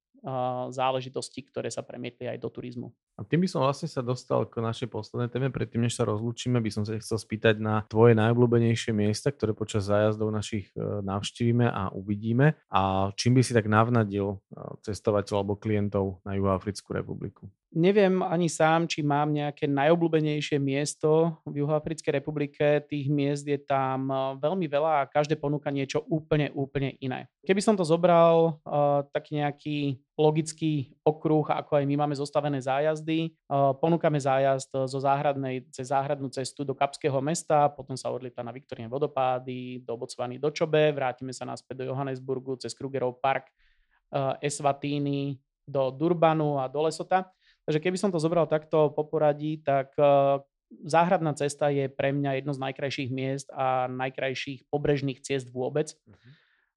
záležitosti, ktoré sa premietli aj do turizmu. A tým by som vlastne sa dostal k našej poslednej téme. Predtým, než sa rozlúčime, by som sa chcel spýtať na tvoje najobľúbenejšie miesta, ktoré počas zájazdov našich e, navštívime a uvidíme. A čím by si tak navnadil e, cestovateľ alebo klientov na Juhoafrickú republiku? Neviem ani sám, či mám nejaké najobľúbenejšie miesto v Juhoafrickej republike. Tých miest je tam eh, veľmi veľa a každé ponúka niečo úplne, úplne iné. Keby som to zobral tak nejaký logický okruh, ako aj my máme zostavené zájazdy. Uh, ponúkame zájazd zo záhradnej, cez záhradnú cestu do Kapského mesta, potom sa odlieta na Viktorine vodopády, do Botswany do Čobe, vrátime sa naspäť do Johannesburgu cez Krugerov park, uh, Eswatini, do Durbanu a do Lesota. Takže keby som to zobral takto po poradí, tak eh, záhradná cesta je pre mňa jedno z najkrajších miest a najkrajších pobrežných ciest vôbec. Uh-huh.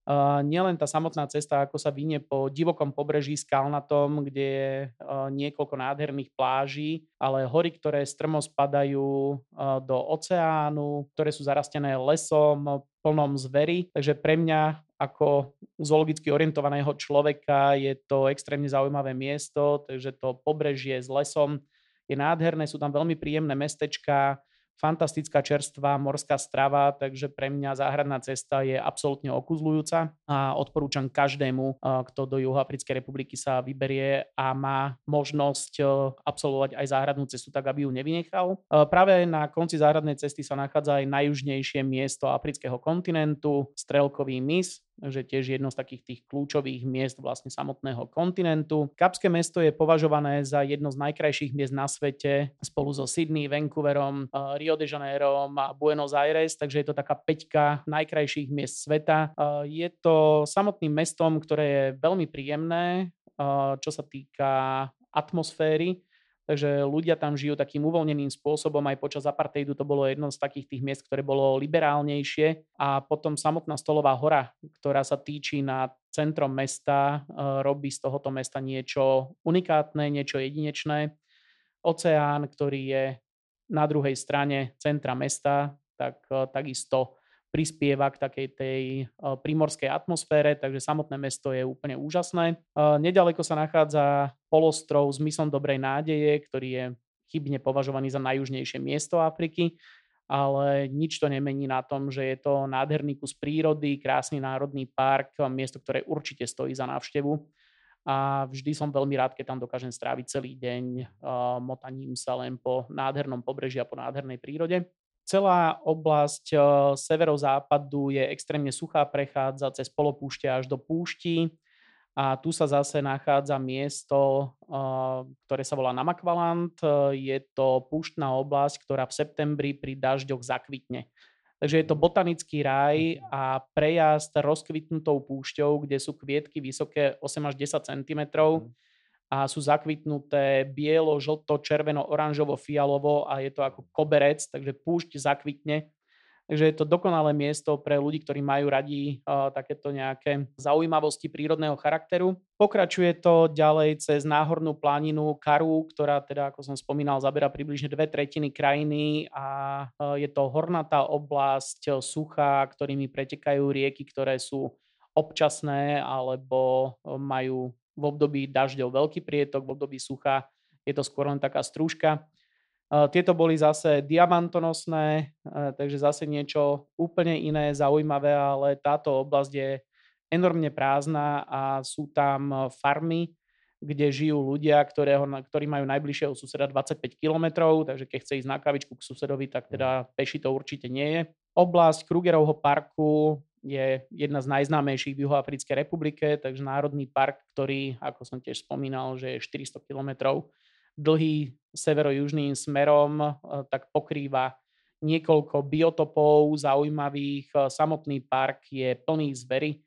Uh, nielen tá samotná cesta, ako sa vynie po divokom pobreží skalnatom, kde je uh, niekoľko nádherných pláží, ale hory, ktoré strmo spadajú uh, do oceánu, ktoré sú zarastené lesom, plnom zvery. Takže pre mňa ako zoologicky orientovaného človeka je to extrémne zaujímavé miesto, takže to pobrežie s lesom je nádherné, sú tam veľmi príjemné mestečka, fantastická čerstvá morská strava, takže pre mňa záhradná cesta je absolútne okuzľujúca a odporúčam každému, kto do Juhoafrickej republiky sa vyberie a má možnosť absolvovať aj záhradnú cestu, tak aby ju nevynechal. Práve na konci záhradnej cesty sa nachádza aj najjužnejšie miesto afrického kontinentu, Strelkový mys, že tiež jedno z takých tých kľúčových miest vlastne samotného kontinentu. Kapské mesto je považované za jedno z najkrajších miest na svete spolu so Sydney, Vancouverom, eh, Rio de Janeiro a Buenos Aires, takže je to taká peťka najkrajších miest sveta. Eh, je to samotným mestom, ktoré je veľmi príjemné, eh, čo sa týka atmosféry Takže ľudia tam žijú takým uvoľneným spôsobom. Aj počas apartheidu to bolo jedno z takých tých miest, ktoré bolo liberálnejšie. A potom samotná Stolová hora, ktorá sa týči na centrom mesta, e, robí z tohoto mesta niečo unikátne, niečo jedinečné. Oceán, ktorý je na druhej strane centra mesta, tak e, takisto prispieva k takej tej e, primorskej atmosfére, takže samotné mesto je úplne úžasné. E, nedaleko sa nachádza polostrov s mysom Dobrej nádeje, ktorý je chybne považovaný za najjužnejšie miesto Afriky, ale nič to nemení na tom, že je to nádherný kus prírody, krásny národný park, miesto, ktoré určite stojí za návštevu. A vždy som veľmi rád, keď tam dokážem stráviť celý deň uh, motaním sa len po nádhernom pobreží a po nádhernej prírode. Celá oblasť eh, severozápadu je extrémne suchá, prechádza cez polopúšte až do púšti a tu sa zase nachádza miesto, eh, ktoré sa volá Namakvaland. Je to púštna oblasť, ktorá v septembri pri dažďoch zakvitne. Takže je to botanický raj a prejazd rozkvitnutou púšťou, kde sú kvietky vysoké 8 až 10 cm a sú zakvitnuté bielo, žlto, červeno, oranžovo, fialovo a je to ako koberec, takže púšť zakvitne. Takže je to dokonalé miesto pre ľudí, ktorí majú radi uh, takéto nejaké zaujímavosti prírodného charakteru. Pokračuje to ďalej cez náhornú planinu Karu, ktorá teda, ako som spomínal, zabera približne dve tretiny krajiny a uh, je to hornatá oblasť, suchá, ktorými pretekajú rieky, ktoré sú občasné alebo majú v období dažďov veľký prietok, v období sucha je to skôr len taká strúžka. Tieto boli zase diamantonosné, takže zase niečo úplne iné, zaujímavé, ale táto oblasť je enormne prázdna a sú tam farmy, kde žijú ľudia, ktorého, ktorí majú najbližšieho suseda 25 km, takže keď chce ísť na kavičku k susedovi, tak teda peši to určite nie je. Oblasť Krugerovho parku je jedna z najznámejších v Juhoafrickej republike, takže národný park, ktorý, ako som tiež spomínal, že je 400 km dlhý severo-južným smerom, e, tak pokrýva niekoľko biotopov zaujímavých. E, samotný park je plný zvery,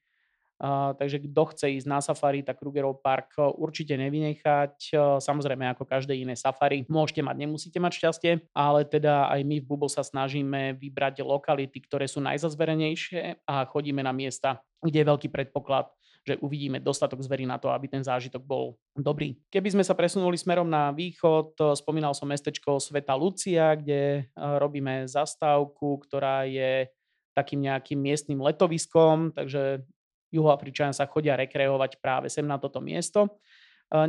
takže kto chce ísť na safari, tak Krugerov park určite nevynechať. Uh, samozrejme, ako každé iné safari, môžete mať, nemusíte mať šťastie, ale teda aj my v Bubo sa snažíme vybrať lokality, ktoré sú najzazverenejšie a chodíme na miesta, kde je veľký predpoklad, že uvidíme dostatok zverí na to, aby ten zážitok bol dobrý. Keby sme sa presunuli smerom na východ, spomínal som mestečko Sveta Lucia, kde robíme zastávku, ktorá je takým nejakým miestnym letoviskom, takže Juhoafričania sa chodia rekreovať práve sem na toto miesto.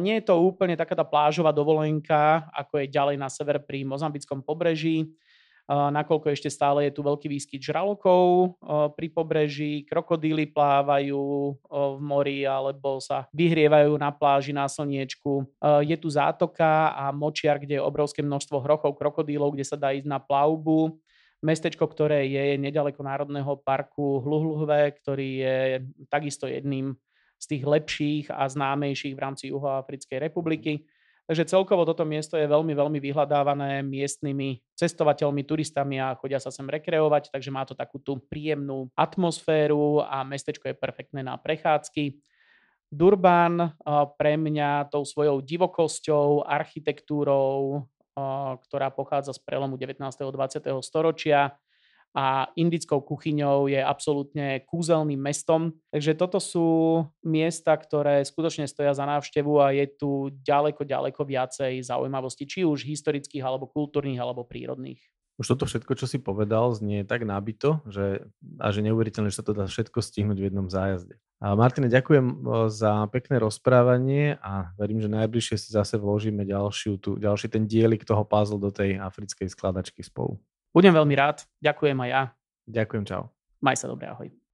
Nie je to úplne taká tá plážová dovolenka, ako je ďalej na sever pri mozambickom pobreží, nakoľko ešte stále je tu veľký výskyt žralokov pri pobreží, krokodíly plávajú v mori alebo sa vyhrievajú na pláži na slniečku. Je tu zátoka a močiar, kde je obrovské množstvo hrochov krokodílov, kde sa dá ísť na plavbu mestečko, ktoré je nedaleko Národného parku Hluhluhve, ktorý je takisto jedným z tých lepších a známejších v rámci Juhoafrickej republiky. Takže celkovo toto miesto je veľmi, veľmi vyhľadávané miestnymi cestovateľmi, turistami a chodia sa sem rekreovať, takže má to takú tú príjemnú atmosféru a mestečko je perfektné na prechádzky. Durban pre mňa tou svojou divokosťou, architektúrou, ktorá pochádza z prelomu 19. a 20. storočia a indickou kuchyňou je absolútne kúzelným mestom. Takže toto sú miesta, ktoré skutočne stoja za návštevu a je tu ďaleko, ďaleko viacej zaujímavostí, či už historických, alebo kultúrnych, alebo prírodných. Už toto všetko, čo si povedal, znie tak nabito, že, a že neuveriteľne, že sa to dá všetko stihnúť v jednom zájazde. A Martine, ďakujem za pekné rozprávanie a verím, že najbližšie si zase vložíme ďalšiu, tu, ďalší ten dielik toho puzzle do tej africkej skladačky spolu. Budem veľmi rád. Ďakujem aj ja. Ďakujem, čau. Maj sa dobre, ahoj.